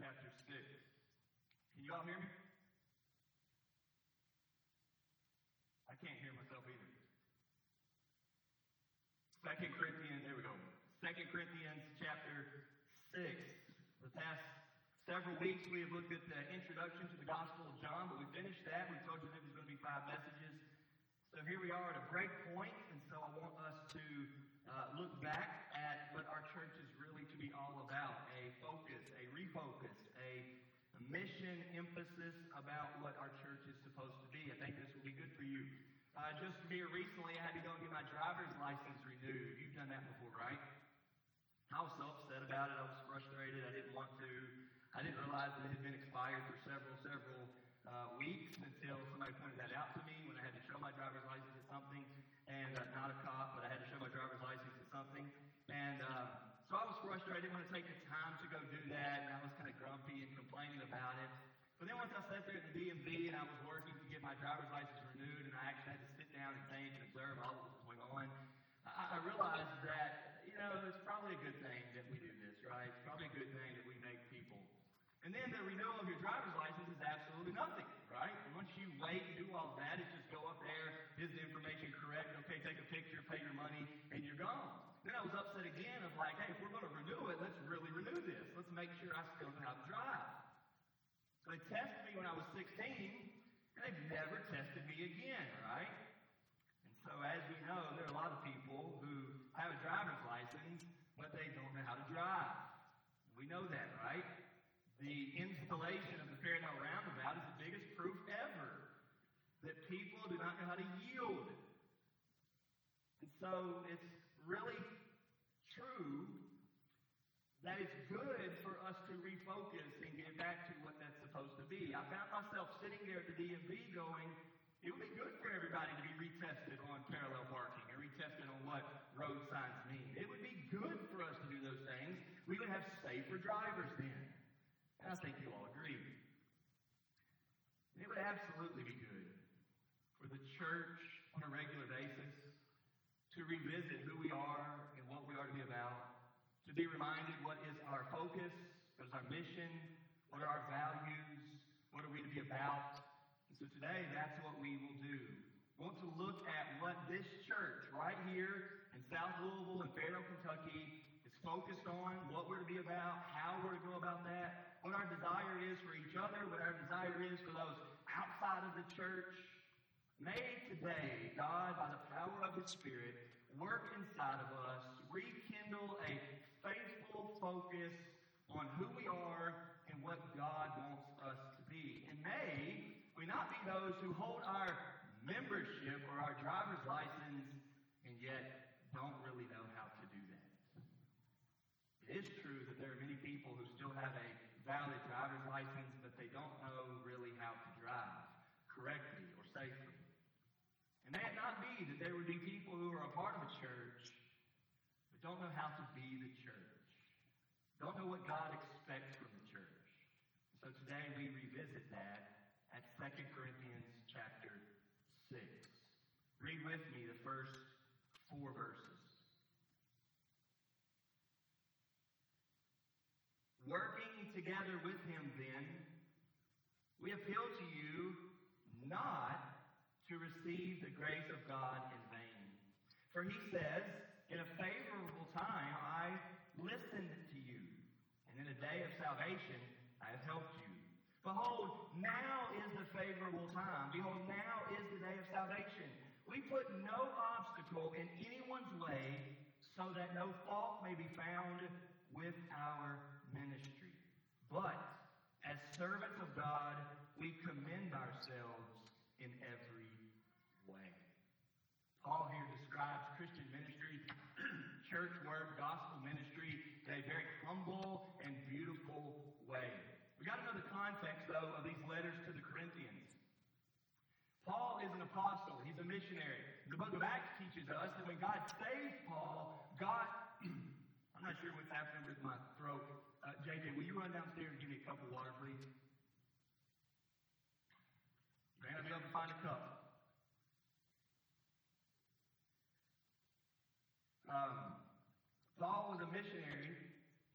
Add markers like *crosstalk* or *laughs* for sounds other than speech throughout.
chapter 6. Can you all hear me? I can't hear myself either. Second Corinthians, there we go. Second Corinthians chapter 6. The past several weeks we have looked at the introduction to the Gospel of John, but we finished that. We told you there was going to be five messages. So here we are at a break point, and so I want us to uh, look back at what our church is really to be all about a focus, a refocus, a, mission emphasis about what our church is supposed to be. I think this will be good for you. Uh, just here recently, I had to go and get my driver's license renewed. You've done that before, right? I was so upset about it. I was frustrated. I didn't want to. I didn't realize that it had been expired for several, several uh, weeks until somebody pointed that out to me when I had to show my driver's license at something, and uh, not a cop, but I had to show my driver's license at something. And uh, so I was frustrated. I didn't want to take the time to go do that, and I was kind of grumpy and complaining about it. But then once I sat there at the DMV and I was working to get my driver's license renewed, and I actually had to sit down and think and observe all that was going on, I, I realized that, you know, it's probably a good thing that we do this, right? It's probably a good thing that we make people. And then the renewal of your driver's license is absolutely nothing, right? Once you wait and do all that, it's just is the information correct? Okay, take a picture, pay your money, and you're gone. Then I was upset again of like, hey, if we're going to renew it, let's really renew this. Let's make sure I still know how to drive. So they tested me when I was 16, and they've never tested me again, right? And so as we know, there are a lot of people who have a driver's license, but they don't know how to drive. We know that, right? The installation of the Fairdale Roundabout is the biggest proof ever that people do not know how to yield. And so it's really true that it's good for us to refocus and get back to what that's supposed to be. I found myself sitting there at the DMV going, it would be good for everybody to be retested on parallel parking and retested on what road signs mean. It would be good for us to do those things. We would have safer drivers then. And I think you all agree. It would absolutely be good church on a regular basis to revisit who we are and what we are to be about, to be reminded what is our focus, what is our mission, what are our values, what are we to be about. And so today, that's what we will do. We want to look at what this church right here in South Louisville and Fairdale, Kentucky is focused on, what we're to be about, how we're to go about that, what our desire is for each other, what our desire is for those outside of the church. May today, God, by the power of His Spirit, work inside of us, rekindle a faithful focus on who we are and what God wants us to be. And may we not be those who hold our membership or our driver's license and yet don't really know how to do that. It is true that there are many people who still have a valid driver's license, but they don't know really how to drive correctly or safely. And may it not be that there would be people who are a part of a church but don't know how to be the church, don't know what God expects from the church. So today we revisit that at 2 Corinthians chapter 6. Read with me the first four verses. Working together with him, then, we appeal to you not to receive the grace of God in vain. For he says, In a favorable time I listened to you, and in a day of salvation I have helped you. Behold, now is the favorable time. Behold, now is the day of salvation. We put no obstacle in anyone's way so that no fault may be found with our ministry. But as servants of God, we commend ourselves in every. Paul here describes Christian ministry, *clears throat* church work, gospel ministry in a very humble and beautiful way. We got to know the context, though, of these letters to the Corinthians. Paul is an apostle. He's a missionary. The book of Acts teaches us that when God saved Paul, God, *clears throat* I'm not sure what's happening with my throat. Uh, JJ, will you run downstairs and give me a cup of water, please? You may not be able to find a cup. Paul was a missionary,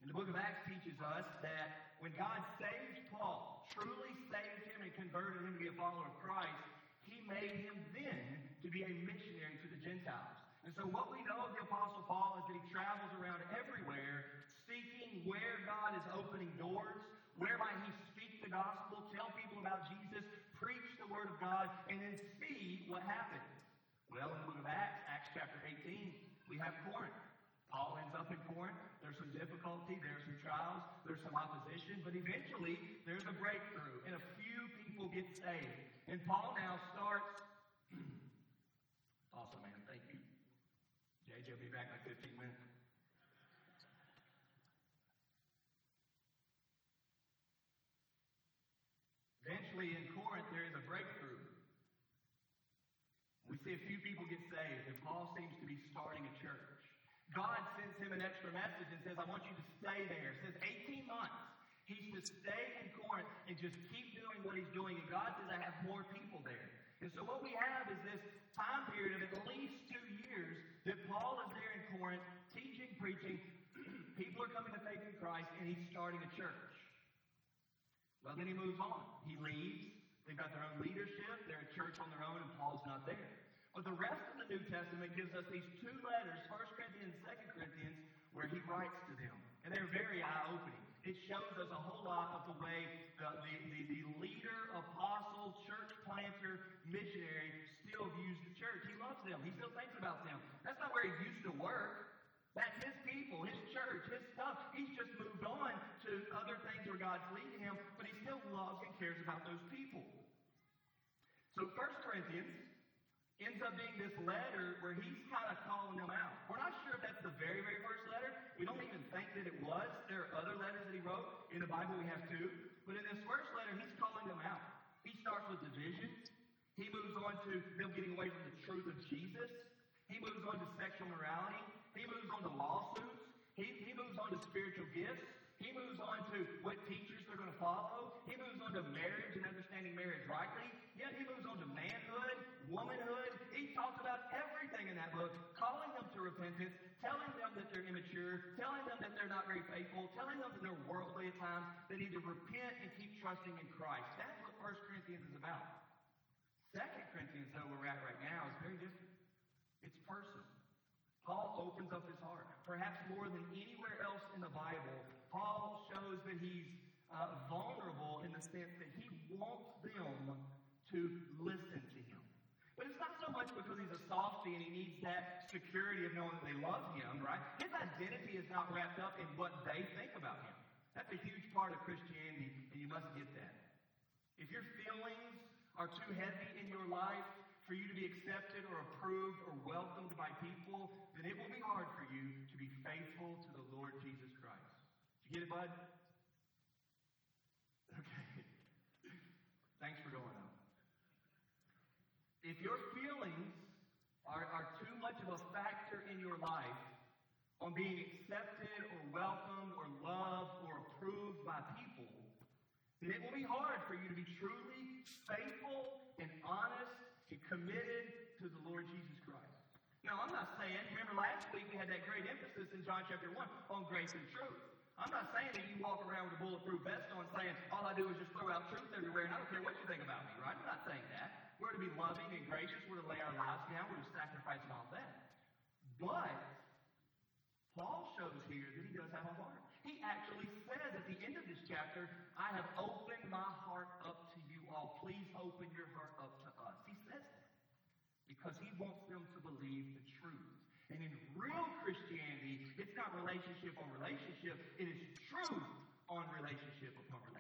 and the book of Acts teaches us that when God saved Paul, truly saved him and converted him to be a follower of Christ, he made him then to be a missionary to the Gentiles. And so what we know of the Apostle Paul is that he travels around everywhere seeking where God is opening doors, whereby he speak the gospel, tell people about Jesus, preach the word of God, and then see what happens. Well, in the book of Acts, Acts chapter 18, we have Corinth. Paul ends up in Corinth. There's some difficulty, there's some trials, there's some opposition, but eventually there's a breakthrough, and a few people get saved. And Paul now starts. *clears throat* awesome, man. Thank you. JJ will be back in 15 minutes. Eventually in Corinth, there is a breakthrough. We see a few people get saved, and Paul seems to be starting a church. God sends him an extra message and says, I want you to stay there. Says 18 months. He's to stay in Corinth and just keep doing what he's doing. And God says, I have more people there. And so what we have is this time period of at least two years that Paul is there in Corinth teaching, preaching. *clears throat* people are coming to faith in Christ, and he's starting a church. Well, then he moves on. He leaves. They've got their own leadership. They're a church on their own, and Paul's not there. But the rest of the New Testament gives us these two letters, 1 Corinthians, 2 Corinthians, where he writes to them. And they're very eye-opening. It shows us a whole lot of the way the, the, the, the leader, apostle, church planter, missionary still views the church. He loves them. He still thinks about them. That's not where he used to work. That's his people, his church, his stuff. He's just moved on to other things where God's leading him, but he still loves and cares about those people. So 1 Corinthians ends up being this letter where he's kind of calling them out. We're not sure if that's the very, very first letter. We don't even think that it was. There are other letters that he wrote. In the Bible, we have two. But in this first letter, he's calling them out. He starts with division. He moves on to them getting away from the truth of Jesus. He moves on to sexual morality. He moves on to lawsuits. He, he moves on to spiritual gifts. He moves on to what teachers they're going to follow. He moves on to marriage and understanding marriage rightly. Yeah, he moves on to manhood, womanhood. He talks about everything in that book, calling them to repentance, telling them that they're immature, telling them that they're not very faithful, telling them that they're worldly at times. They need to repent and keep trusting in Christ. That's what 1 Corinthians is about. 2 Corinthians, though, we're at right now, is very different. It's personal. Paul opens up his heart. Perhaps more than anywhere else in the Bible, Paul shows that he's uh, vulnerable in the sense that he wants them to listen. But it's not so much because he's a softy and he needs that security of knowing that they love him, right? His identity is not wrapped up in what they think about him. That's a huge part of Christianity, and you must get that. If your feelings are too heavy in your life, for you to be accepted or approved or welcomed by people, then it will be hard for you to be faithful to the Lord Jesus Christ. Did you get it, bud? Okay. *laughs* Thanks for going. If your feelings are, are too much of a factor in your life on being accepted or welcomed or loved or approved by people, then it will be hard for you to be truly faithful and honest and committed to the Lord Jesus Christ. Now, I'm not saying, remember last week we had that great emphasis in John chapter 1 on grace and truth. I'm not saying that you walk around with a bulletproof vest on saying, all I do is just throw out truth everywhere and I don't care what you think about me, right? I'm not saying that. We're to be loving and gracious. We're to lay our lives down. We're to sacrifice and all that. But Paul shows here that he does have a heart. He actually says at the end of this chapter, I have opened my heart up to you all. Please open your heart up to us. He says that because he wants them to believe the truth. And in real Christianity, it's not relationship on relationship, it is truth on relationship upon relationship.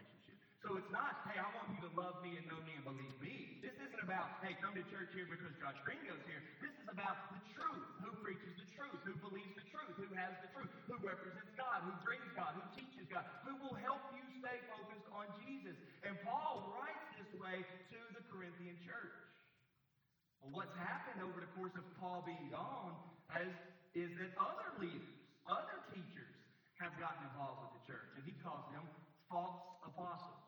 So it's not, hey, I want you to love me and know me and believe me. This isn't about, hey, come to church here because Josh Green goes here. This is about the truth. Who preaches the truth? Who believes the truth? Who has the truth? Who represents God? Who brings God? Who teaches God? Who will help you stay focused on Jesus? And Paul writes this way to the Corinthian church. Well, what's happened over the course of Paul being gone is that other leaders, other teachers have gotten involved with the church, and he calls them false apostles.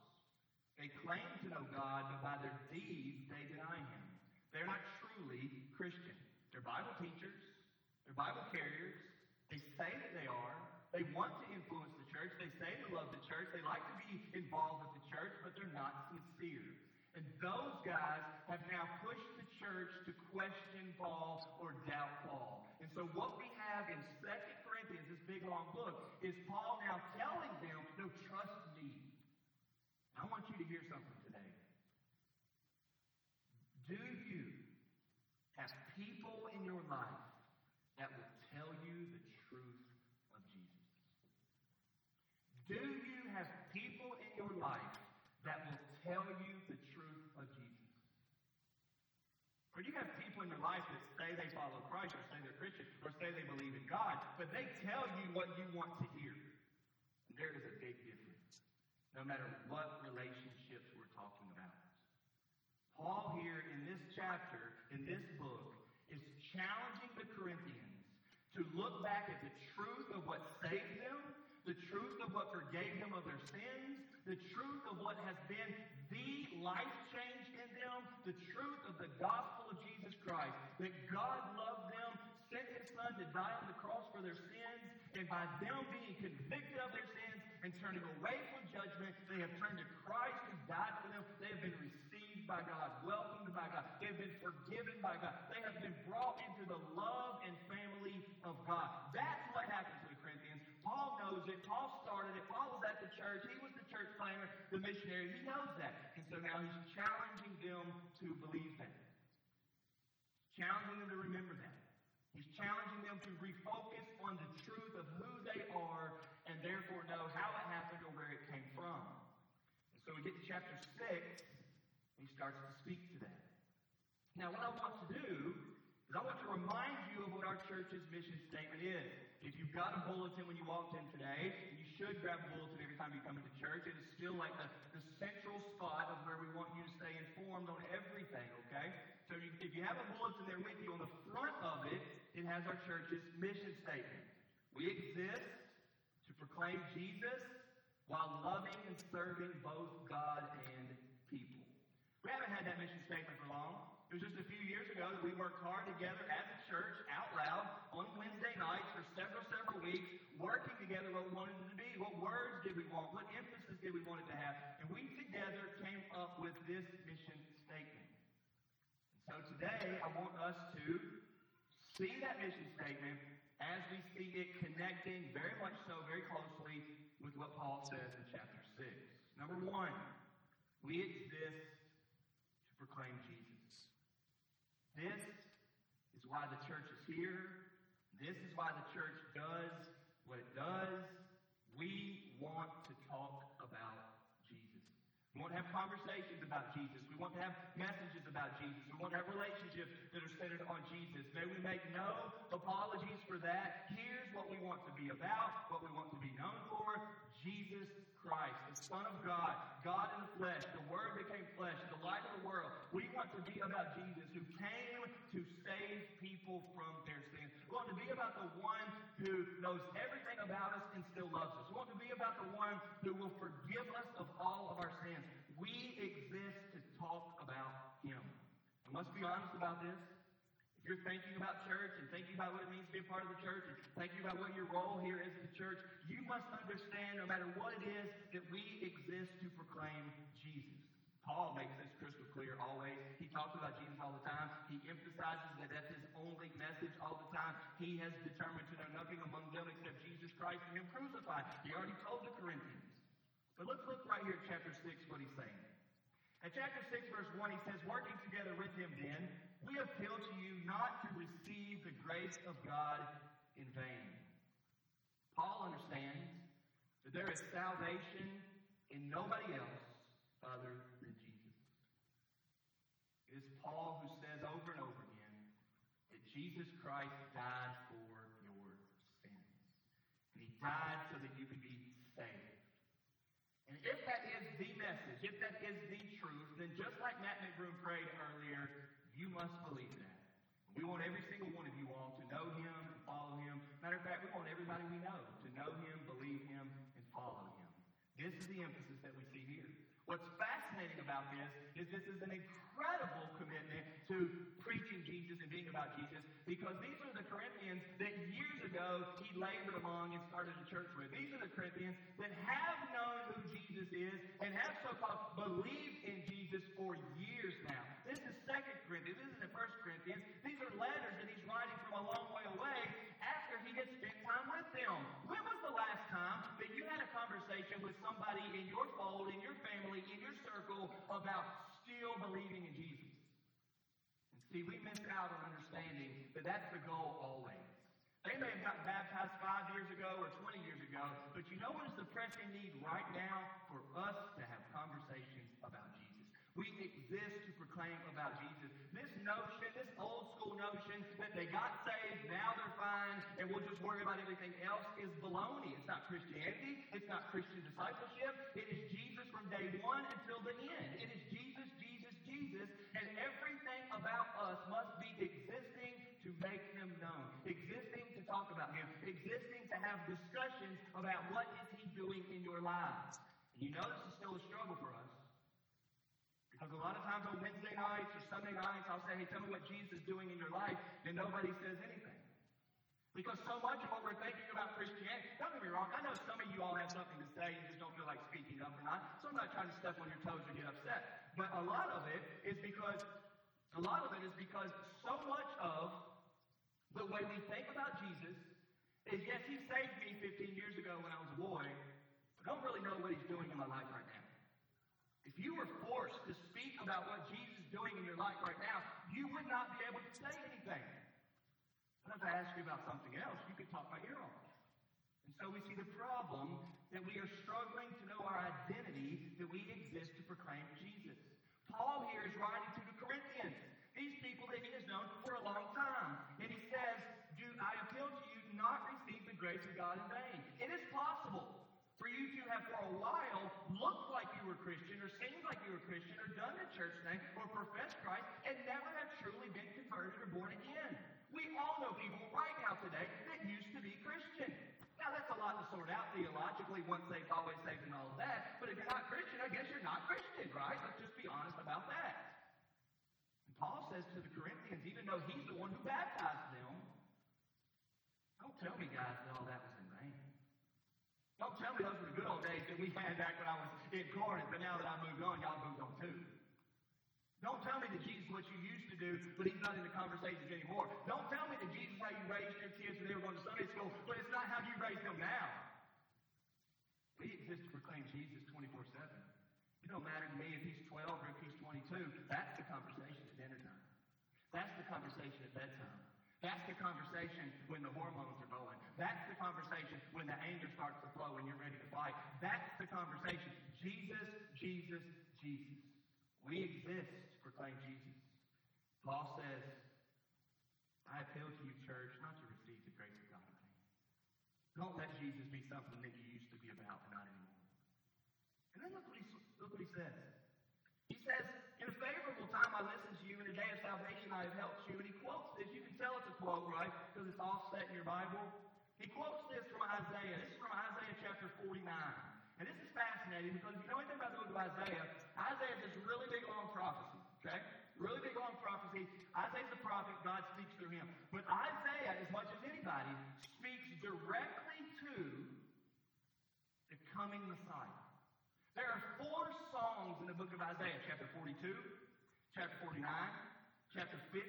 They claim to know God, but by their deeds they deny him. They're not truly Christian. They're Bible teachers, they're Bible carriers. They say that they are. They want to influence the church. They say they love the church. They like to be involved with the church, but they're not sincere. And those guys have now pushed the church to question Paul or doubt Paul. And so what we have in 2 Corinthians, this big long book, is Paul now telling them, no, trust me. I want you to hear something today. Do you have people in your life that will tell you the truth of Jesus? Do you have people in your life that will tell you the truth of Jesus? Or do you have people in your life that say they follow Christ or say they're Christian or say they believe in God, but they tell you what you want to hear? There is a big no matter what relationships we're talking about. Paul here in this chapter, in this book, is challenging the Corinthians to look back at the truth of what saved them, the truth of what forgave them of their sins, the truth of what has been the life change in them, the truth of the gospel of Jesus Christ, that God loved them, sent his son to die on the cross for their sins, and by them being convicted of their sins and turning away from judgment, they have turned to Christ who died for them. They have been received by God, welcomed by God. They have been forgiven by God. They have been brought into the love and family of God. That's what happened to the Corinthians. Paul knows it. Paul started it. Paul was at the church. He was the church planter, the missionary. He knows that. And so now he's challenging them to believe that. Challenging them to remember that. He's challenging them to refocus on the truth of who they are and therefore know how it happened or where it came from. And so we get to chapter 6, and he starts to speak to that. Now, what I want to do is I want to remind you of what our church's mission statement is. If you've got a bulletin when you walked in today, you should grab a bulletin every time you come into church. It is still like the, the central spot of where we want you to stay informed on everything, okay? So you, if you have a bulletin there with you, on the front of it, it has our church's mission statement. We exist proclaim Jesus while loving and serving both God and people. We haven't had that mission statement for long. It was just a few years ago that we worked hard together as a church out loud on Wednesday nights for several, several weeks, working together what we wanted it to be. What words did we want? What emphasis did we want it to have? And we together came up with this mission statement. And so today, I want us to see that mission statement as we see it connecting very much so, very closely with what Paul says in chapter 6. Number one, we exist to proclaim Jesus. This is why the church is here. This is why the church does what it does. We want to talk. We want to have conversations about Jesus. We want to have messages about Jesus. We want to have relationships that are centered on Jesus. May we make no apologies for that. Here's what we want to be about, what we want to be known for Jesus Christ, Son of God, God in the flesh, the Word became flesh, the light of the world. We want to be about Jesus who came to save people from their sins. We want to be about the one who knows everything about us and still loves us. We want to be about the one who will forgive us of all of our sins. We exist to talk about Him. I must be honest about this. You're thinking about church and thinking about what it means to be a part of the church and thinking about what your role here is in the church, you must understand, no matter what it is, that we exist to proclaim Jesus. Paul makes this crystal clear always. He talks about Jesus all the time. He emphasizes that that's his only message all the time. He has determined to know nothing among them except Jesus Christ and Him crucified. He already told the Corinthians. But let's look right here at chapter 6 what he's saying. At chapter 6, verse 1, he says, Working together with him then, we appeal to you not to receive the grace of God in vain. Paul understands that there is salvation in nobody else other than Jesus. It is Paul who says over and over again that Jesus Christ died for your sins. And he died so that you could be saved. And if that is the message, if that is the truth, then just like Matt McBroom prayed earlier, you must believe that. We want every single one of you all to know him and follow him. Matter of fact, we want everybody we know to know him, believe him, and follow him. This is the emphasis that we see here. What's fascinating about this is this is an incredible commitment to preaching Jesus and being about Jesus because these are the Corinthians that years ago he labored among and started a church with. These are the Corinthians that have known who Jesus is and have so-called believed in Jesus for years now. This is Second Corinthians. This isn't First Corinthians. These are letters that he's writing from a long way away after he had spent time with them. When was the last time that you had a conversation with somebody in your fold, in your family, in your circle about still believing in Jesus? And see, we miss out on understanding that that's the goal always. They may have gotten baptized five years ago or 20 years ago, but you know what is the pressing need right now for us to have conversations about Jesus? We exist to proclaim about Jesus. This notion, this old school notion that they got saved, now they're fine, and we'll just worry about everything else is baloney. It's not Christianity. It's not Christian discipleship. It is Jesus from day one until the end. It is Jesus, Jesus, and everything about us must be existing to make him known, existing to talk about him, existing to have discussions about what is he doing in your lives. And you know this is still a struggle for us. Because a lot of times on Wednesday nights or Sunday nights, I'll say, hey, tell me what Jesus is doing in your life, and nobody says anything. Because so much of what we're thinking about Christianity, don't get me wrong, I know some of you all have something to say, you just don't feel like speaking up or not. So I'm not trying to step on your toes or get upset. But a lot of it is because, a lot of it is because so much of the way we think about Jesus is, yes, he saved me 15 years ago when I was a boy, but I don't really know what he's doing in my life right now. If you were forced to speak about what Jesus is doing in your life right now, you would not be able to say anything. But if I ask you about something else, you could talk my ear off. And so we see the problem that we are struggling to know our identity, that we exist to proclaim Jesus. Paul here is writing to the Corinthians, these people that he has known for a long time. And he says, Do I appeal to you not receive the grace of God in vain? It is possible for you to have for a while looked like you were Christian or seemed like you were Christian or done the church thing or professed Christ and never have truly been converted or born again. We all know people right now today that used to be Christian. Now that's a lot to sort out theologically, once saved, always saved, and all of that. But if you're not Christian, I guess you're not Christian, right? Let's just be honest about that. And Paul says to the Corinthians, even though he's the one who baptized them, don't tell me, guys, that all that was in vain. Don't tell me those were the good old days that we had back when I was in Corinth, but now that I moved on, y'all moved on too. Don't tell me that Jesus what you used to do, but he's not in the conversations anymore. Don't tell me that Jesus how you raised your kids when they were going to Sunday school, but it's not how you raise them now. We exist to proclaim Jesus 24 7. It don't matter to me if he's 12 or if he's 22. That's the conversation at dinner time. That's the conversation at bedtime. That's the conversation when the hormones are going. That's the conversation when the anger starts to flow and you're ready to fight. That's the conversation. Jesus, Jesus, Jesus. We exist to proclaim Jesus. Paul says, I appeal to you, church, not to receive the grace of God. Don't let Jesus be something that you used to be about, but not anymore. And then look what he, look what he says. He says, In a favorable time I listened to you, in a day of salvation I have helped you. And he quotes this. You can tell it's a quote, right? Because it's offset in your Bible. He quotes this from Isaiah. This is from Isaiah chapter 49. And this is fascinating because if you know anything about the book of Isaiah, Isaiah is this really big long prophecy. Okay? Really big long prophecy. Isaiah's the prophet, God speaks through him. But Isaiah, as much as anybody, speaks directly to the coming Messiah. There are four songs in the book of Isaiah, chapter 42, chapter 49, chapter 50,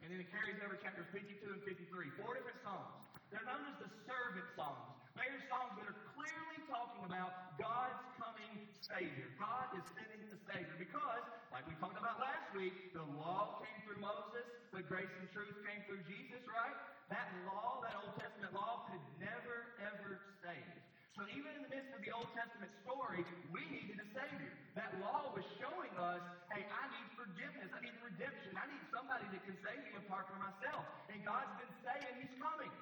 and then it carries over chapters 52 and 53. Four different songs. They're known as the servant songs. They are songs that are clearly talking about God's coming Savior. God is sending a Savior because, like we talked about last week, the law came through Moses, but grace and truth came through Jesus, right? That law, that Old Testament law, could never, ever save. So even in the midst of the Old Testament story, we needed a Savior. That law was showing us, hey, I need forgiveness. I need redemption. I need somebody that can save me apart from myself. And God's been saying He's coming.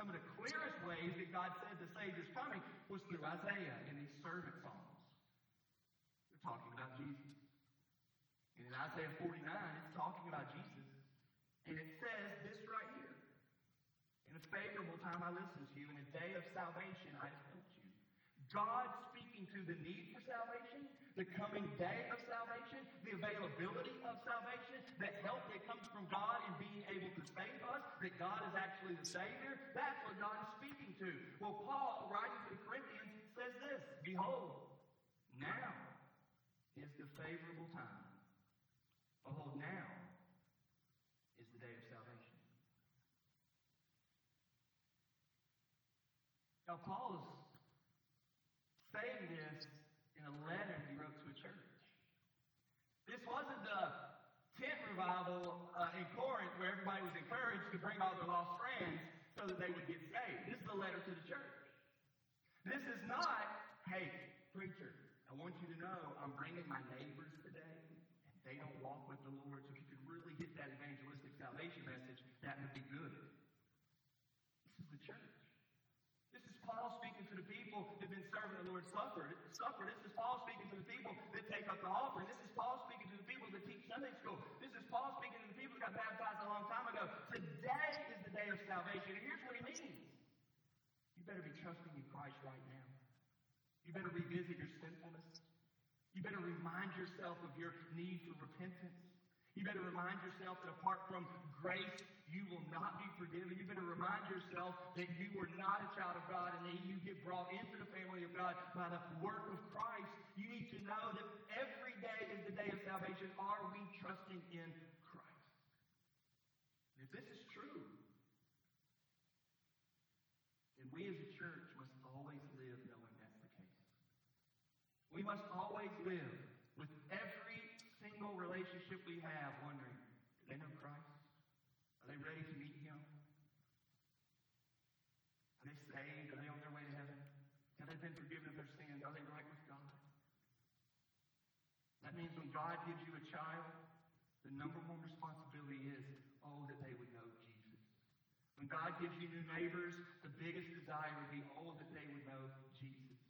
And some of the clearest ways that God said the Savior's coming was through Isaiah in these servant songs. They're talking about Jesus. And in Isaiah 49, it's talking about Jesus. And it says this right here. In a favorable time I listened to you. In a day of salvation I helped you. God speaking to the need for salvation, the coming day of salvation, the availability of salvation, the help that comes from God in being able to save us, that God is actually the Savior, that's what God is speaking to. Well, Paul, writing to the Corinthians, says this Behold, now is the favorable time. Behold, now is the day of salvation. Now, Paul is saying this in a letter he wrote to a church. This wasn't the tent revival uh, in Corinth where everybody was encouraged to bring all their lost friends so that they would get saved. This is a letter to the church. This is not, hey, preacher, I want you to know I'm bringing my neighbors today, and they don't walk with the Lord. So if you could really hit that evangelistic salvation message, that would be good. This is the church. This is Paul speaking to the people that have been serving the Lord's Supper. Supper. This is Paul speaking to the people that take up the offering. This is Paul speaking to the people that teach Sunday school. This is Paul speaking to the people who got baptized a long time ago. Today is the day of salvation. And here's what he means. You better be trusting in Christ right now. You better revisit your sinfulness. You better remind yourself of your need for repentance. You better remind yourself that apart from grace, you will not be forgiven. You better remind yourself that you are not a child of God and that you get brought into the family of God by the work of Christ. You need to know that every day is the day of salvation. Are we trusting in Christ? And if this is true, then we as a church must always live knowing that's the case. We must always live with every single relationship we have wondering, do they know Christ? Are they ready to meet Him? Are they saved? Are they on their way to heaven? Have been forgiven of their sins? Are they right with God? That means when God gives you a child, the number one responsibility is, oh, that they would know Jesus. When God gives you new neighbors, the biggest desire would be, oh, that they would know Jesus.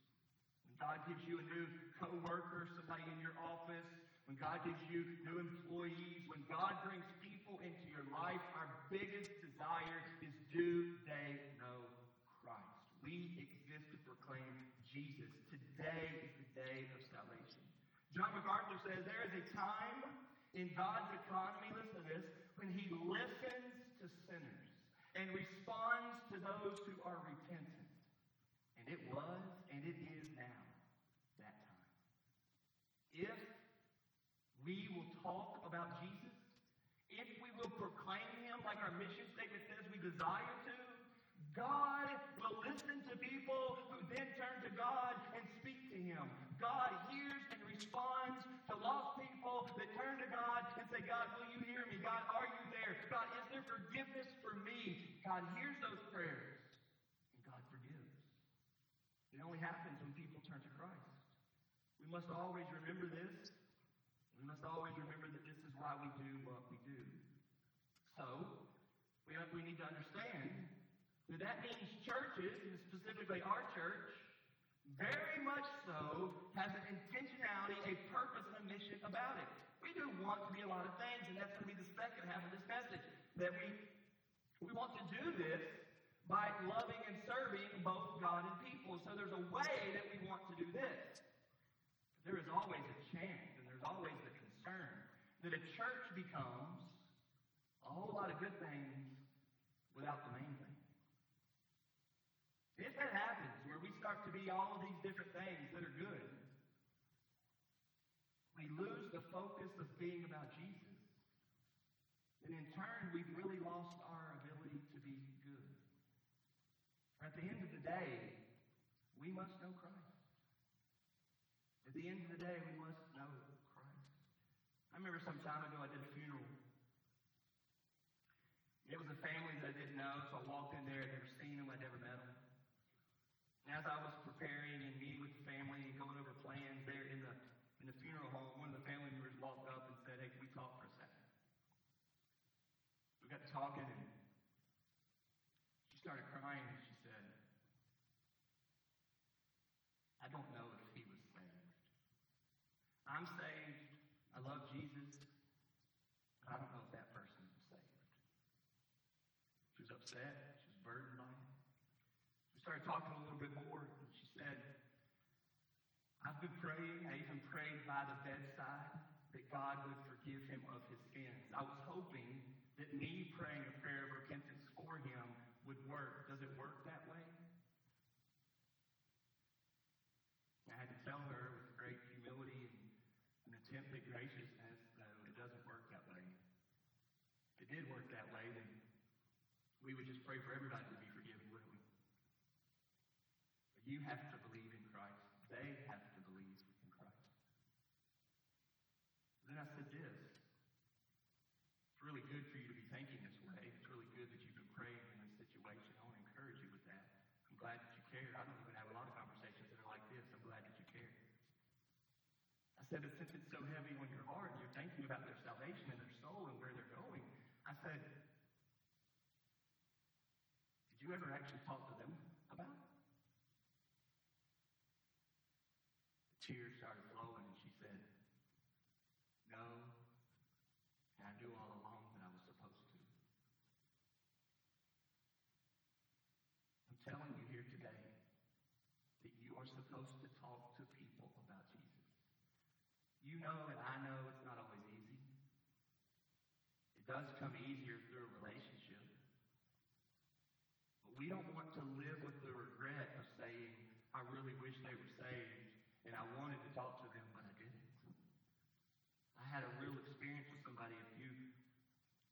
When God gives you a new co-worker, somebody in your office, when God gives you new employees, when God brings people into your life, our biggest desire is do they know Christ? We proclaim Jesus. Today is the day of salvation. John MacArthur says there is a time in God's economy, listen to this, when he listens to sinners and responds to those who are repentant. And it was, and it is now, that time. If we will talk about Jesus, if we will proclaim him like our mission statement says we desire to, God listen to people who then turn to God and speak to him. God hears and responds to lost people that turn to God and say, God, will you hear me? God, are you there? God, is there forgiveness for me? God hears those prayers and God forgives. It only happens when people turn to Christ. We must always remember this. We must always remember that this is why we do what we do. So, we, we need to understand that that means churches, and specifically our church, very much so has an intentionality, a purpose, and a mission about it. We do want to be a lot of things, and that's going to be the second half of this message. That we we want to do this by loving and serving both God and people. So there's a way that we want to do this. But there is always a chance, and there's always the concern that a church becomes a whole lot of good things without the main that happens, where we start to be all of these different things that are good, we lose the focus of being about Jesus. And in turn, we've really lost our ability to be good. At the end of the day, we must know Christ. At the end of the day, we must know Christ. I remember some time ago I did a funeral. It was a family that I didn't know, so I walked in there, I'd never seen them, I'd never met them. And as I was preparing and meeting with the family and going over plans there in the in the funeral home, one of the family members walked up and said, Hey, can we talk for a second? We got to talking and she started crying and she said, I don't know if he was saved. I'm saved. I love Jesus. But I don't know if that person was saved. She was upset. She was burdened by it. We started talking God would forgive him of his sins. I was hoping that me praying a prayer of repentance for him would work. Does it work that way? I had to tell her with great humility and an attempt at graciousness, that it doesn't work that way. If it did work that way, then we would just pray for everybody to be forgiven, wouldn't we? But you have to said, did you ever actually talk to them about it? The tears started flowing and she said, no, and I knew all along that I was supposed to. I'm telling you here today that you are supposed to talk to people about Jesus. You know and I know it's not always easy. It does come easier through a relationship. But we don't want to live with the regret of saying, I really wish they were saved and I wanted to talk to them, but I didn't. I had a real experience with somebody a few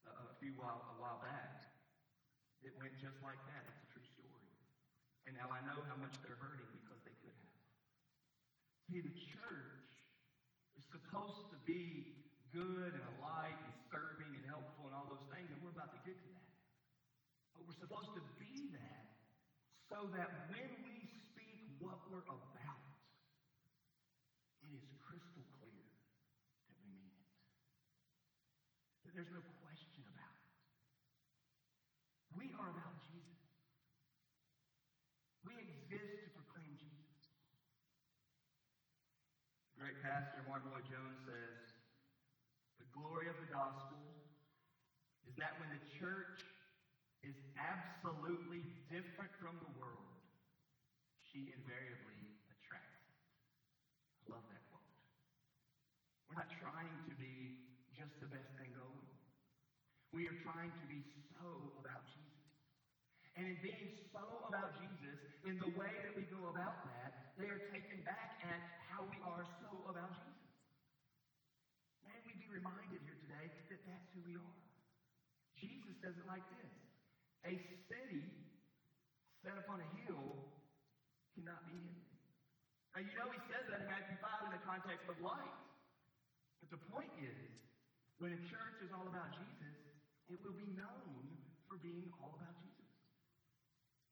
uh, a few while a while back. It went just like that. It's a true story. And now I know how much they're hurting because they could have. See, the church is supposed to be good and alive and serving and helpful and all those things, and we're about to get to that. But we're supposed to be that so that when we speak what we're about, it is crystal clear that we mean it. That there's no question about it. We are about Jesus. We exist to proclaim Jesus. The great pastor Martyn Lloyd-Jones says, the glory of the gospel is that when the church is absolutely different from the world, she invariably attracts. I love that quote. We're not trying to be just the best thing going. We are trying to be so about Jesus. And in being so about Jesus, in the way that we go about that, they are taken back at how we are so about Jesus. May we be reminded here today that that's who we are. Jesus says it like this A city set upon a hill cannot be hidden. Now, you know he says that in Matthew 5 in the context of light. But the point is, when a church is all about Jesus, it will be known for being all about Jesus.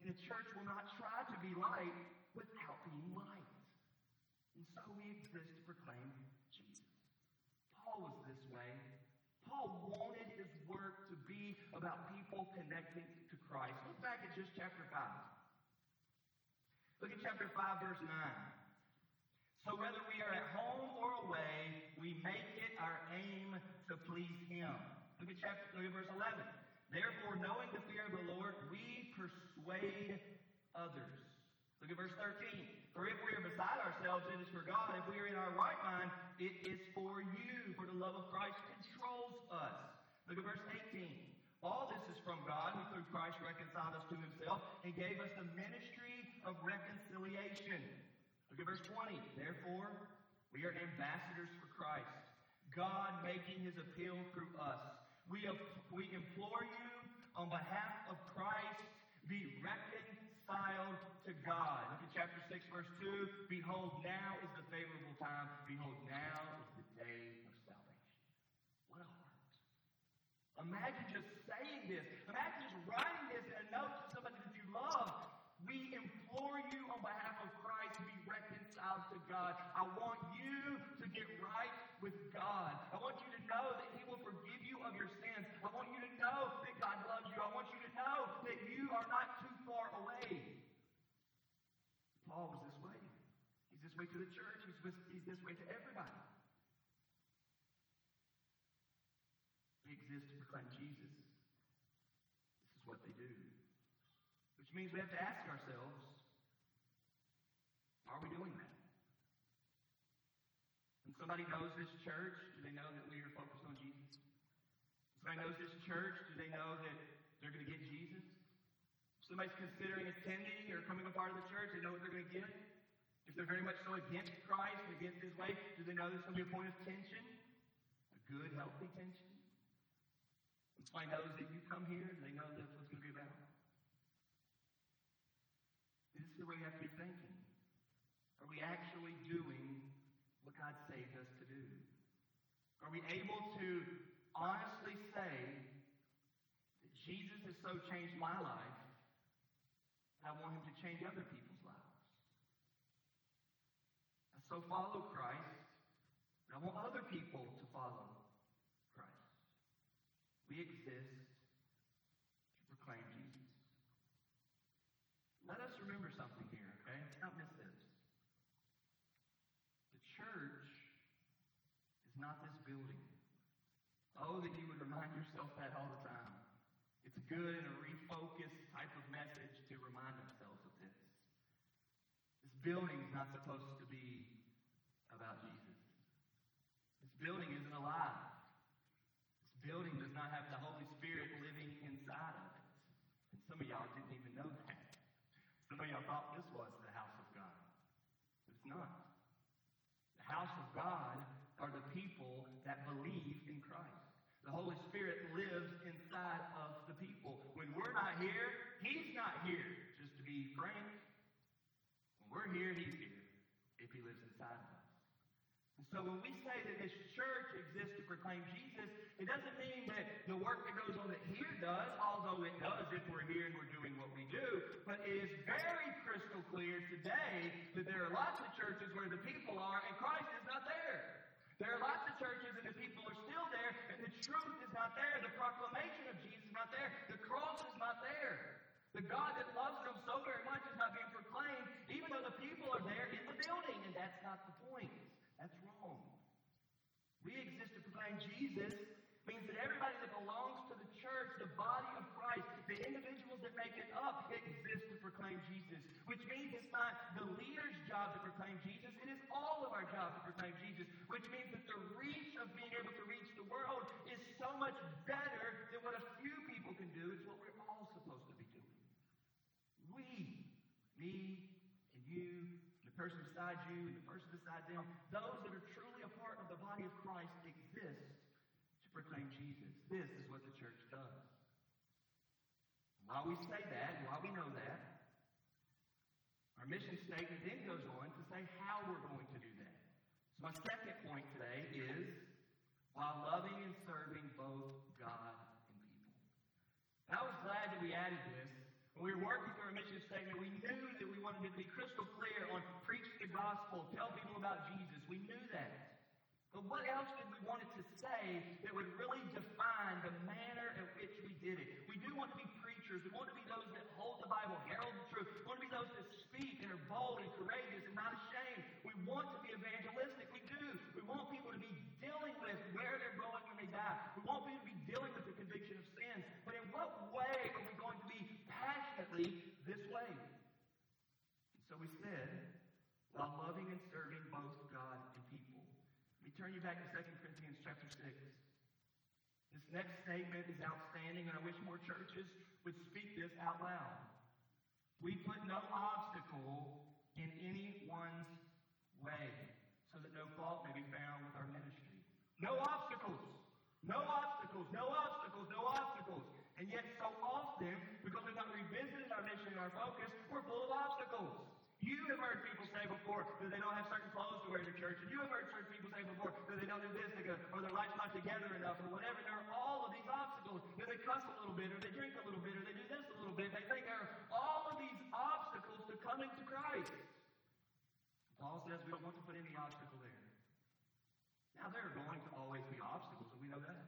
And a church will not try to be light without being light. So we exist to proclaim Jesus. Paul was this way. Paul wanted his work to be about people connecting to Christ. Look back at just chapter 5. Look at chapter 5, verse 9. So whether we are at home or away, we make it our aim to please him. Look at chapter look at verse 11. Therefore, knowing the fear of the Lord, we persuade others. Look at verse 13. For if we are beside ourselves, it is for God. If we are in our right mind, it is for you. For the love of Christ controls us. Look at verse 18. All this is from God, who through Christ reconciled us to himself and gave us the ministry of reconciliation. Look at verse 20. Therefore, we are ambassadors for Christ, God making his appeal through us. We, we implore you on behalf of Christ, be reconciled to God. Look at chapter 6, verse 2. Behold, now is the favorable time. Behold, now is the day of salvation. What a heart. Imagine just saying this. Imagine just writing this in a note to somebody that you love. We implore you on behalf of Christ to be reconciled to God. I want you to get right with God. I want you to know that He will forgive you of your sins. I want you to know that God loves you. I want you to know that you are not too far away. Paul was this way. He's way to the church. He's he's this way to everybody. We exist to proclaim Jesus. This is what they do. Which means we have to ask ourselves, are we doing that? When somebody knows this church, do they know that we are focused on Jesus? When somebody knows this church, do they know that they're going to get Jesus? If somebody's considering attending or coming a part of the church, they know what they're going to get. If they're very much so against Christ and against His way, do they know there's going to be a point of tension? A good, healthy tension. Somebody knows that you come here and they know that's what's going to be about. This is the way we have to be thinking. Are we actually doing what God saved us to do? Are we able to honestly say that Jesus has so changed my life, I want him to change other people's lives? I so follow Christ, and I want other people to follow Christ. We exist to proclaim Jesus. Let us remember something here, okay? Don't miss this. The church is not this building. Oh, that you would remind yourself that all the time. It's good in a refocused type of message to remind ourselves of this. This building is not supposed to be about Jesus. This building isn't alive. This building does not have the Holy Spirit living inside of it. And some of y'all didn't even know that. Some of y'all thought this was the house of God. It's not. The house of God are the people that believe in Christ. The Holy Spirit lives inside of the people. When we're not here, He's not here. Just to be frank, when we're here, He's here. If He lives inside of us. And so when we say that this church exists to proclaim Jesus, it doesn't mean that the work that goes on that here does, although it does if we're here and we're doing what we do. But it is very crystal clear today that there are lots of churches where the people are and Christ is not there. There are lots of churches and the people are still there and the truth is not there. The proclamation of Jesus is not there. The cross is not there. The God that loves them so very much is not being proclaimed, even though the people are there in the building, and that's not the point. That's wrong. We exist to proclaim Jesus means that everybody that belongs to the church, the body of Christ, the individuals that make it up, exist to proclaim Jesus. Which means it's not the leader's job to proclaim Jesus, it is all of our job to proclaim Jesus. Which means that the reach of being able to reach the world is so much better than what a few people can do. It's what we're all supposed to be doing. We, me, and you, person beside you, and the person beside them, those that are truly a part of the body of Christ exist to proclaim Jesus. This is what the church does. While we say that, while we know that, our mission statement then goes on to say how we're going to do that. So my second point today is while loving and serving both God and people. And I was glad that we added this. When we were working through our mission statement, we knew that we wanted to be crystal clear on preach the gospel, tell people about Jesus. We knew that. But what else did we want it to say that would really define the manner in which we did it? We do want to be preachers. We want to be those that hold the Bible, herald the truth. We want to be those that speak and are bold and courageous and not ashamed. We want to be evangelistic. We do. We want people to be dealing with where they're going when they die. We want people to be dealing with the conviction of sins. But in what way are we going to be passionately this way? And so we said, while loving and serving both God and people. Let me turn you back to 2 Corinthians chapter 6. This next statement is outstanding, and I wish more churches would speak this out loud. We put no obstacle in anyone's way, so that no fault may be found with our ministry. No obstacles. No obstacles. No obstacles. No obstacles. And yet, so often, because we've not revisited our mission and our focus, we're full of obstacles. You have heard people say before that they don't have certain clothes to wear to church, and you have heard certain people say before that they don't do this, or their life's not together enough, or whatever. There are all of these obstacles. That they cuss a little bit, or they drink a little bit, or they do this a little bit. They think there are all of these obstacles to coming to Christ. Paul says we don't want to put any obstacle there. Now, there are going to always be obstacles, and we know that.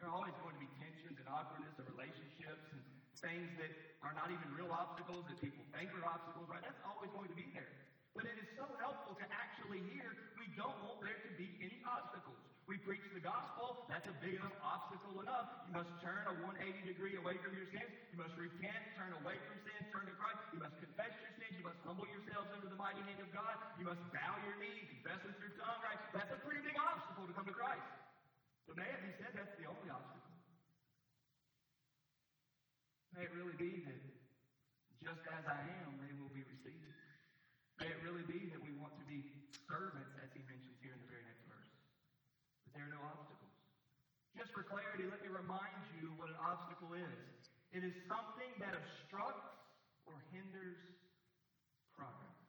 There are always going to be tensions and awkwardness of relationships and things that are not even real obstacles that people think are obstacles, right? That's always going to be there. But it is so helpful to actually hear we don't want there to be any obstacles. We preach the gospel, that's a big enough obstacle enough. You must turn a 180 degree away from your sins. You must repent, turn away from sin, turn to Christ. You must confess your sins. You must humble yourselves under the mighty hand of God. You must bow your knee, confess with your tongue, right? That's a pretty big obstacle to come to Christ. But it be said that's the only obstacle. May it really be that just as I am, they will be received. May it really be that we want to be servants, as he mentions here in the very next verse. But there are no obstacles. Just for clarity, let me remind you what an obstacle is. It is something that obstructs or hinders progress.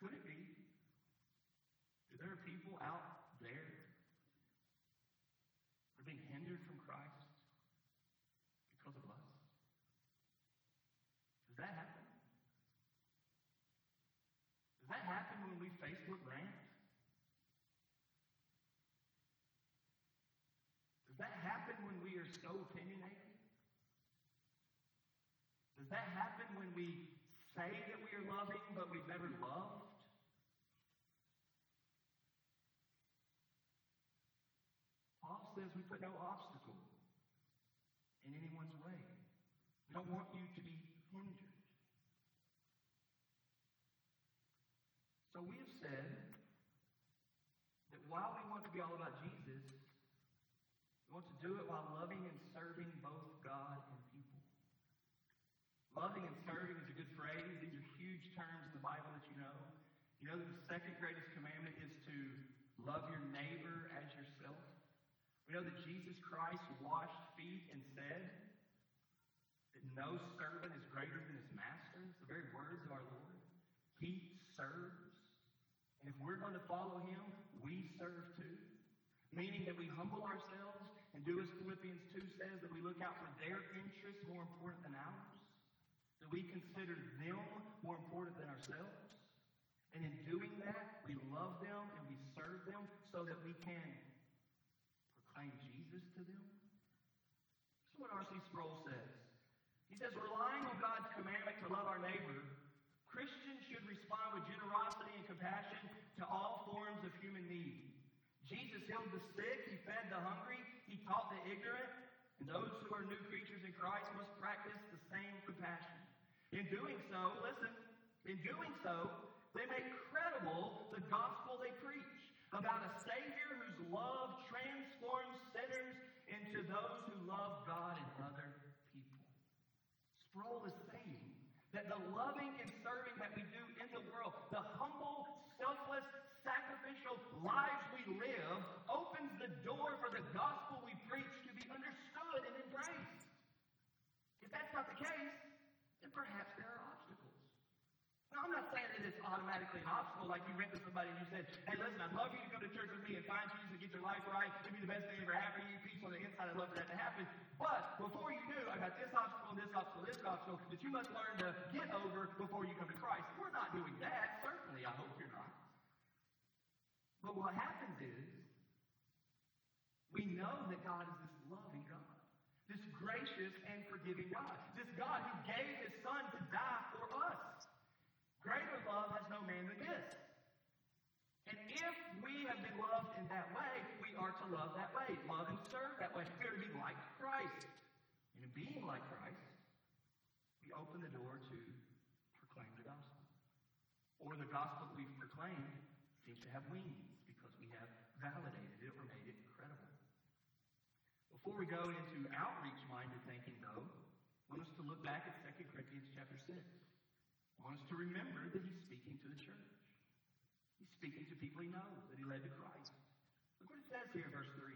Could it be that there are people out there that are being hindered from Christ because of us? Does that happen? Does that happen when we Facebook rant? Does that happen when we are so opinionated? Does that happen when we say that we are loving but we've never loved? Paul says we put no obstacle in anyone's way. We don't want you to be hindered. So we have said that while we want to be all about Jesus, we want to do it while loving and serving both God and people. Loving and serving is a good phrase. These are huge terms in the Bible that you know. You know that the second greatest commandment is to love your neighbor as yourself. We know that Jesus Christ washed feet and said that no servant is greater than his master. It's the very words of our Lord. He serves. And if we're going to follow him, we serve too. Meaning that we humble ourselves and do as Philippians 2 says, that we look out for their interests more important than ours. That we consider them more important than ourselves. And in doing that, we love them and we serve them so that we can proclaim Jesus to them. This is what R.C. Sproul says. He says, relying on God's commandment to love our neighbor, Christians should respond with generosity and compassion to all forms of human need. Jesus healed the sick, he fed the hungry, he taught the ignorant, and those who are new creatures in Christ must practice the same compassion. In doing so, listen, in doing so, they make credible the gospel they preach about a Savior whose love transforms sinners into those who love God and other people. Sproul is saying that the loving and serving that we do in the world, the humble, selfless, sacrificial lives we live, opens the door for the gospel we preach to be understood and embraced. If that's not the case, then perhaps there are obstacles. Now, I'm not saying that it's automatically an obstacle like you went to somebody and you said, hey, listen, I'd love you to come to church with me and find Jesus and get your life right. It'd be the best thing ever happened to you. Peace on the inside. I'd love for that to happen. But before you do, I've got this obstacle, this obstacle, this obstacle that you must learn to get over before you come to Christ. We're not doing that. Certainly, I hope you're not. But what happens is, we know that God is this loving God, this gracious and forgiving God, this God who gave his son to die. Greater love has no man than this. And if we have been loved in that way, we are to love that way, love and serve that way. We are to be like Christ. And in being like Christ, we open the door to proclaim the gospel. Or the gospel that we've proclaimed seems to have wings because we have validated it or made it credible. Before we go into outreach-minded thinking, though, I want us to look back at 2 Corinthians chapter 6. Want us to remember that he's speaking to the church. He's speaking to people he knows that he led to Christ. Look what it says here in verse 3.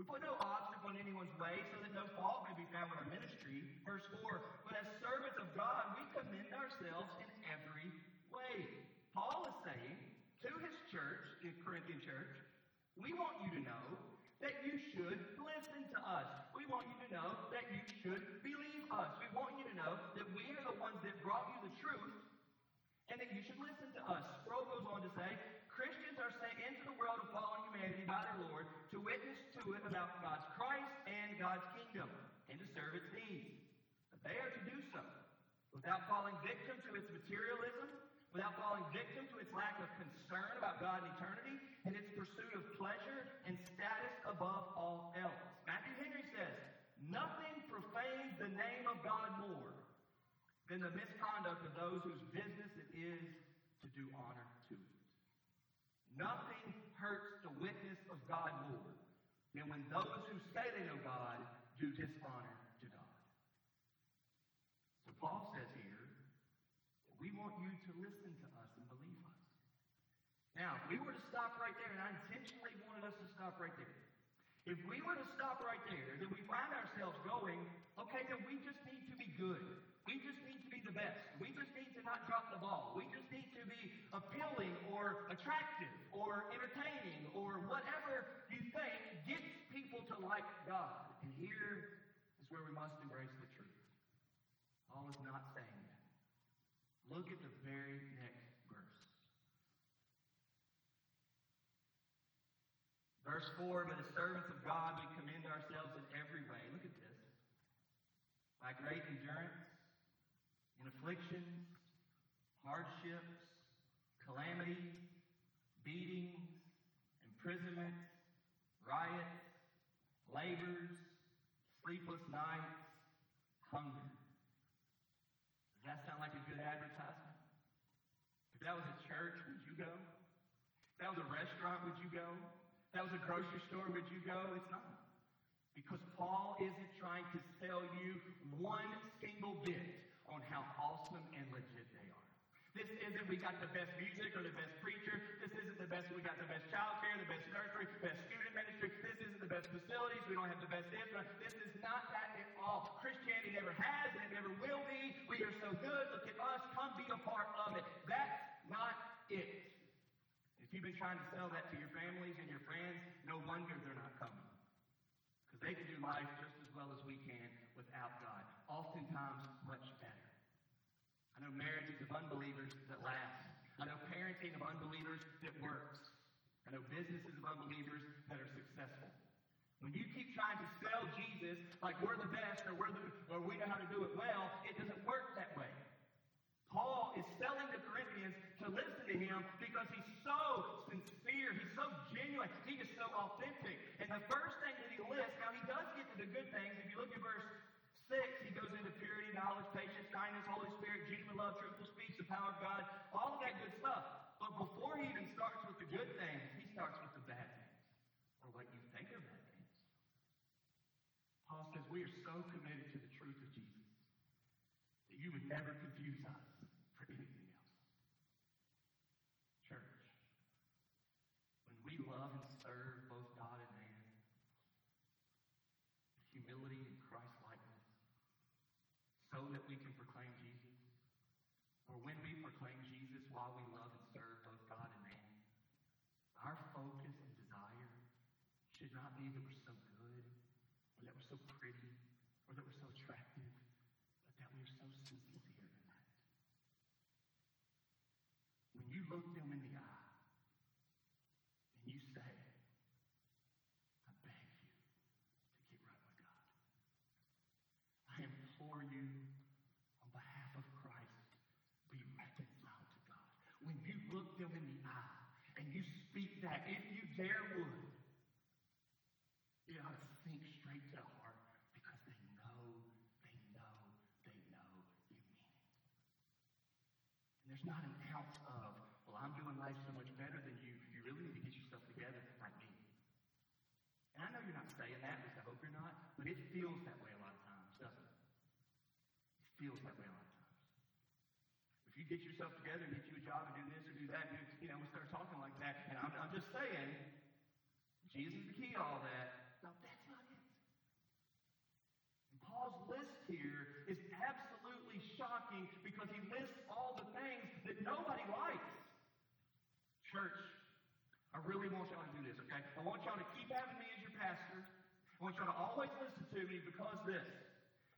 We put no obstacle in anyone's way so that no fault may be found with our ministry. Verse 4. But as servants of God, we commend ourselves in every way. Paul is saying to his church, the Corinthian church, we want you to know that you should listen to us. We want you to know that you should believe us. We want you to know that we are the ones that brought you the truth and that you should listen to us. Sproul goes on to say, Christians are sent into the world of fallen humanity by their Lord to witness to it about God's Christ and God's kingdom and to serve its needs. But they are to do so without falling victim to its materialism, without falling victim to its lack of concern about God and eternity, and its pursuit of pleasure and status above all else. Matthew Henry says, nothing profanes the name of God more than the misconduct of those whose business it is to do honor to it. Nothing hurts the witness of God more than when those who say they know God do dishonor to God. So Paul says here, we want you to listen to us and believe us. Now, if we were to stop right there, and I intentionally wanted us to stop right there, If we were to stop right there, then we find ourselves going, okay, then we just need to be good. We just need to be the best. We just need to not drop the ball. We just need to be appealing or attractive or entertaining or whatever you think gets people to like God. And here is where we must embrace the truth. Paul is not saying that. Look at the very next verse. Verse 4 But as servants of God, we commend ourselves in every way. Look at this. By great endurance, in afflictions, hardships, calamities, beatings, imprisonments, riots, labors, sleepless nights, hunger. Does that sound like a good advertisement? If that was a church, would you go? If that was a restaurant, would you go? If that was a grocery store, would you go? It's not. Because Paul isn't trying to sell you one single bit on how awesome and legit are. This isn't we got the best music or the best preacher. This isn't the best we got the best child care, the best nursery, the best student ministry. This isn't the best facilities. We don't have the best this. This is not that at all. Christianity never has and it never will be. We are so good. Look at us. Come be a part of it. That's not it. If you've been trying to sell that to your families and your friends, no wonder they're not coming. Because they can do life just as well as we can without God. Oftentimes, much better. I know marriages of unbelievers that last. I know parenting of unbelievers that works. I know businesses of unbelievers that are successful. When you keep trying to sell Jesus like we're the best or we're the, or we know how to do it well, it doesn't work that way. Paul is selling the Corinthians to listen to him because he's so sincere, he's so genuine, he is so authentic. And the first thing that he lists, now he does get to the good things. If you look at verse 6, he goes into purity, knowledge, patience, kindness, Holy Spirit, genuine love, truthful speech, the power of God, all of that good stuff. But before he even starts with the good things, he starts with the bad things, or what you think are bad things. Paul says, We are so committed to the truth of Jesus that you would never confuse us for anything else. Church, when we love and serve both God and man, humility and Christ likeness, so that we can proclaim Jesus, or when we proclaim Jesus while we love and serve both God and man, our focus and desire should not be that we're so good, or that we're so pretty, or that we're so attractive, but that we're so sincere in that. When you look them in the eye and you say, I beg you to get right with God. I implore you on behalf of Christ, be reconciled to God. When you look them in the eye and you speak that, if you dare would, it ought to sink straight to the heart because they know, they know, they know you mean it. And there's not an ounce of, well, I'm doing life so much better than you. You really need to get yourself together like me. And I know you're not saying that, at least I hope you're not, but it feels that way a lot of times, doesn't it? It feels that way a lot of times. If you get yourself together and get you a job and do this or do that, and, you know, we start talking like that, and I'm, I'm just saying, Jesus is the key to all that. No, that's not it. And Paul's list here is absolutely shocking because he lists all the things that nobody likes. Church, I really want y'all to do this, okay? I want y'all to keep having me as your pastor. I want y'all to always listen to me because this.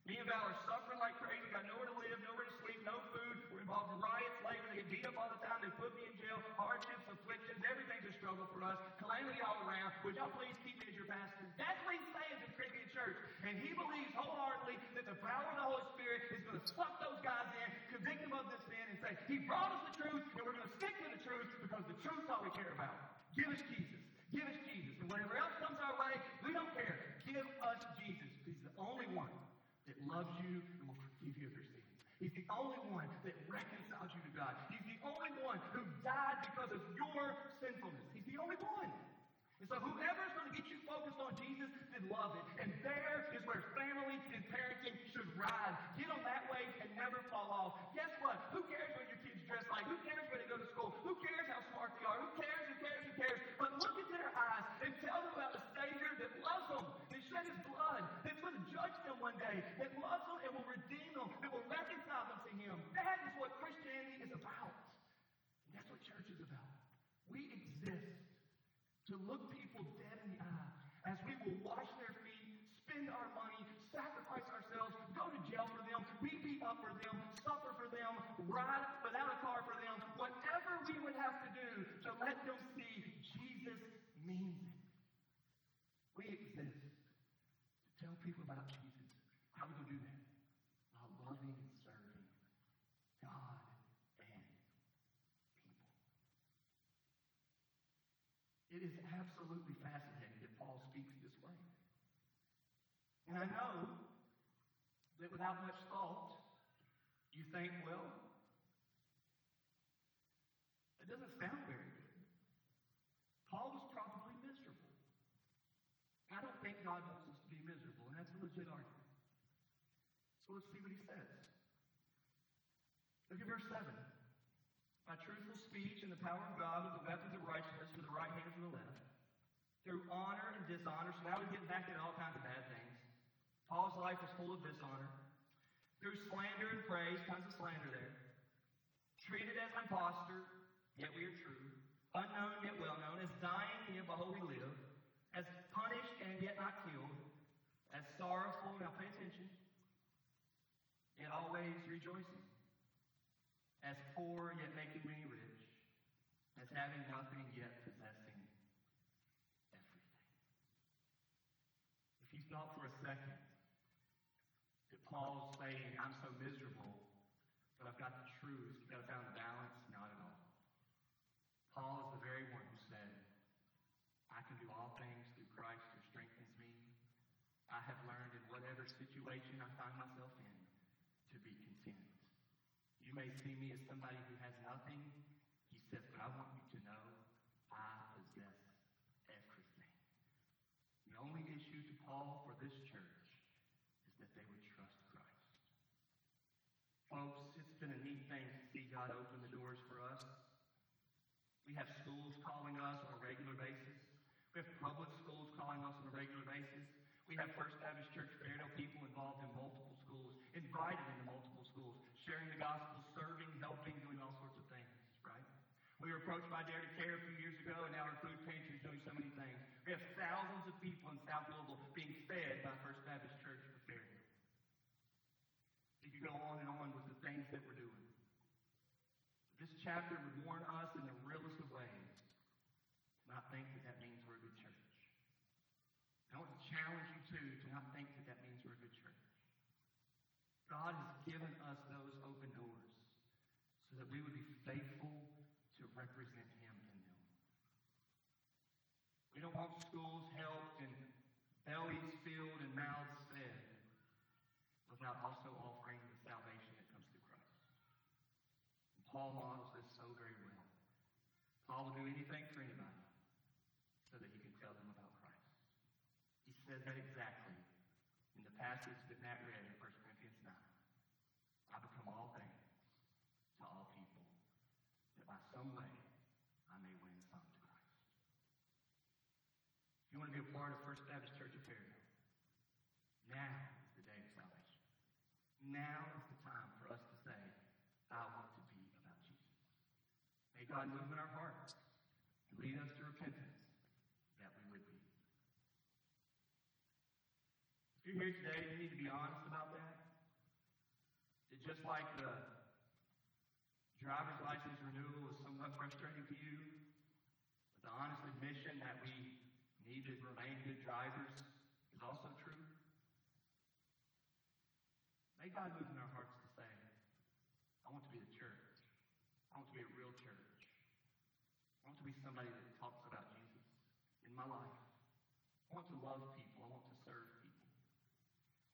Me and Val are suffering like crazy, got nowhere to live, nowhere to sleep, no food. We're involved in riots, labor, they beat up all the time, they put me in jail, hardships, afflictions, everything's a struggle for us, calamity all around. Would y'all please keep me as your pastor? That's what he's saying to the Corinthian church. And he believes wholeheartedly that the power of the Holy Spirit is going to suck those guys in, convict them of this sin, and say, He brought us the truth, and we're going to stick to the truth because the truth's all we care about. Give us Jesus. Give us Jesus. And whatever else comes our way, we don't care. Give us Jesus. He's the only one loves you and will forgive you of your sins. He's the only one that reconciles you to God. He's the only one who died because of your sinfulness. He's the only one. And so whoever's going to get you focused on Jesus, then love it. And there is where family and parenting should rise. Get on that way and never fall off. Guess what? Who cares what your kids dress like? Who cares where they go to school? Who cares how smart they are? Who cares? Who cares? Who cares? But look into their eyes and tell them about the Savior that loves one day, that loves them and will redeem them, that will reconcile them to Him. That is what Christianity is about. And that's what church is about. We exist to look people dead in the eye as we will wash their feet, spend our money, sacrifice ourselves, go to jail for them, be beat up for them, suffer for them, ride without a car for them, whatever we would have to do to let them see Jesus means it. We exist to tell people about Jesus. How are we going to do that? By loving and serving God and people. It is absolutely fascinating that Paul speaks this way. And I know that without much thought, you think, well, it doesn't sound very good. Paul was probably miserable. I don't think God wants us to be miserable, and that's a legit argument. So let's see what he says. Look at verse 7. By truthful speech and the power of God with the weapons of righteousness for the right hand and the left, through honor and dishonor. So now we get back at all kinds of bad things. Paul's life was full of dishonor. Through slander and praise, tons of slander there. Treated as an impostor, yet we are true. Unknown yet well known. As dying, yet behold we live. As punished and yet not killed. As sorrowful, now pay attention, yet always rejoicing. As poor, yet making many rich. As having nothing, yet possessing everything. If you thought for a second Paul's saying, I'm so miserable, but I've got the truth, you've got to find the balance, not at all. Paul is the very one who said, I can do all things through Christ who strengthens me. I have learned in whatever situation I find myself in to be content. You may see me as somebody who has nothing. He says, but I want you to know I possess everything. The only issue to Paul for this church is that they would trust Christ. Folks, it's been a neat thing to see God open the doors for us. We have schools calling us on a regular basis. We have public schools calling us on a regular basis. We have First Baptist Church Fairdale people involved in multiple schools, invited into multiple schools, sharing the gospel, serving, helping, doing all sorts of things, right? We were approached by Dare to Care a few years ago, and now our food pantry is doing so many things. We have thousands of people in South Louisville being fed by First Baptist Church of Fairdale. You could go on and on with the things that we're doing. This chapter would warn us in the realest of ways not think that that means we're a good church. I want to challenge you too to not think that that means we're a good church. God has given us those open doors so that we would be faithful to represent Him in them. We don't want schools helped and bellies filled and mouths fed without also offering the salvation that comes through Christ. And Paul models this so very well. Paul will do anything for anybody so that he can tell them about Christ. He says that exactly in the passage that Matt read in 1 Corinthians 9. I become all things to all people, that by some way I may win some to Christ. If you want to be a part of First Baptist Church of Fairdale, now is the day of salvation. Now is the time for us to say, I want to be about Jesus. May God move in our hearts and lead us to repentance that we would be. If you're here today, you need to be honest about that. That just like the driver's license renewal is somewhat frustrating to you, but the honest admission that we need to remain good drivers is also true. May God move in our hearts to say, I want to be the church. I want to be a real church. I want to be somebody that talks about Jesus in my life. I want to love people. I want to serve people.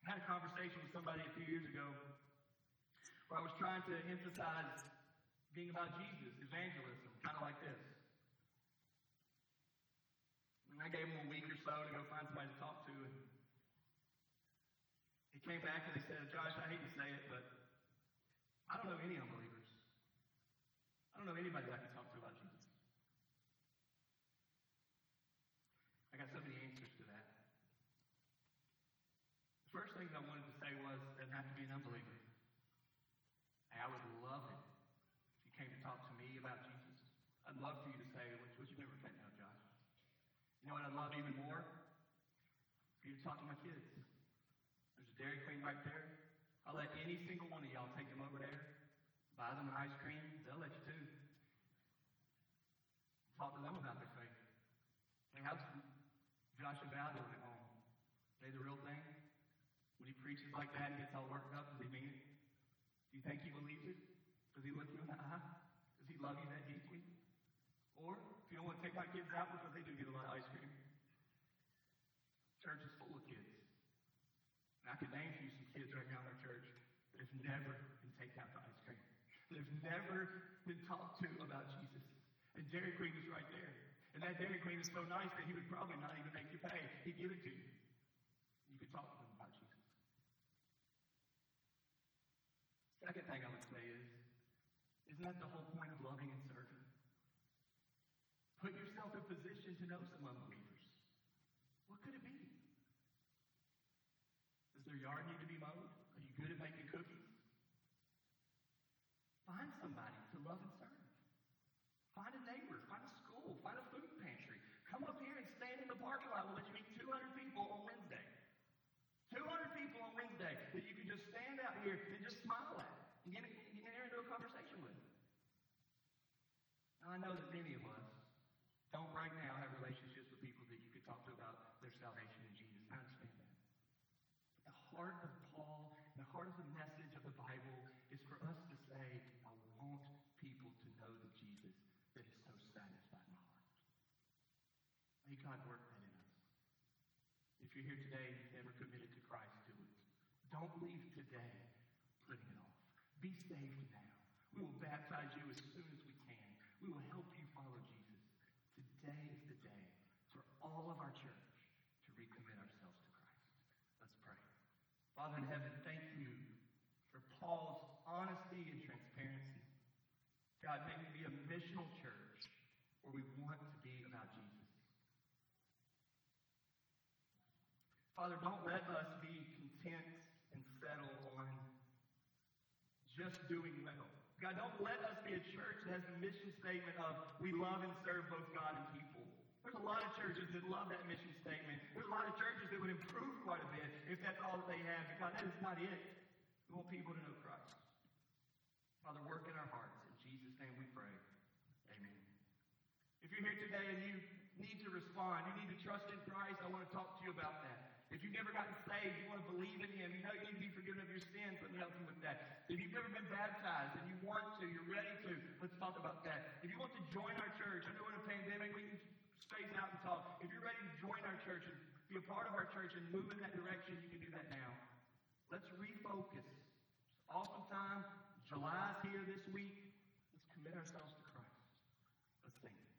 I had a conversation with somebody a few years ago where I was trying to emphasize being about Jesus, evangelism, kind of like this. And I gave them a week or so to go find somebody to talk to. And he came back and he said, Josh, I hate to say it, but I don't know any unbelievers. I don't know anybody I can talk to about Jesus. I got so many answers to that. The first things I wanted to say was, doesn't have to be an unbeliever. Hey, I would love it if you came to talk to me about Jesus. I'd love for you to say what, you've never repented of, Josh. You know what I'd love even more? For you to talk to my kids. There's a Dairy Queen right there. I'll let any single one of y'all take them over there, buy them an ice cream. They'll let you too. Talk to them about their faith. Hey, how's Joshua Val doing at home? Say the real thing? Preaches like that and gets all worked up, does he mean it? Do you think he believes it? Does he look you in the eye? Does he love you that deeply? Or, if you don't want to take my kids out because they do get a lot of ice cream, church is full of kids. And I could name you some kids right now in our church that have never been taken out to ice cream. That have never been talked to about Jesus. And Dairy Queen is right there. And that Dairy Queen is so nice that he would probably not even make you pay. He'd give it to you. You could talk to them about Jesus. Second thing I would say is, isn't that the whole point of loving and serving? Put yourself in position to know some unbelievers. What could it be? Is their yard need to be mowed? Are you good at making cookies? Find somebody to love and serve. Find a neighbor, find a school, find a food pantry. Come up here and stand in the parking lot. We'll let you meet 200 people on Wednesday. 200 people on Wednesday that you can just stand out here and just smile at and get, get in there into a conversation with. Now, I know that many of us don't right now have relationships with people that you could talk to about their salvation in Jesus. I understand that. The heart of Paul, the heart of the message of the Bible is for us to say, I want people to know the Jesus that has so satisfied in my heart. May God work that in us. If you're here today and you've never committed to Christ, do it. Don't leave today putting it off. Be saved now. We will baptize you as soon as we. We will help you follow Jesus. Today is the day for all of our church to recommit ourselves to Christ. Let's pray. Father in heaven, thank you for Paul's honesty and transparency. God, may we be a missional church where we want to be about Jesus. Father, don't let us be content and settle on just doing. God, don't let us be a church that has a mission statement of we love and serve both God and people. There's a lot of churches that love that mission statement. There's a lot of churches that would improve quite a bit if that's all that they have. But God, that is not it. We want people to know Christ. Father, work in our hearts. In Jesus' name we pray. Amen. If you're here today and you need to respond, you need to trust in Christ, I want to talk to you about that. If you've never gotten saved, you want to believe in Him, you know you need to be forgiven of your sins, let me help you with that. If you've never been baptized and you want to, you're ready to, let's talk about that. If you want to join our church, I know in a pandemic we can space out and talk. If you're ready to join our church and be a part of our church and move in that direction, you can do that now. Let's refocus. Awesome time. July's here this week. Let's commit ourselves to Christ. Let's sing.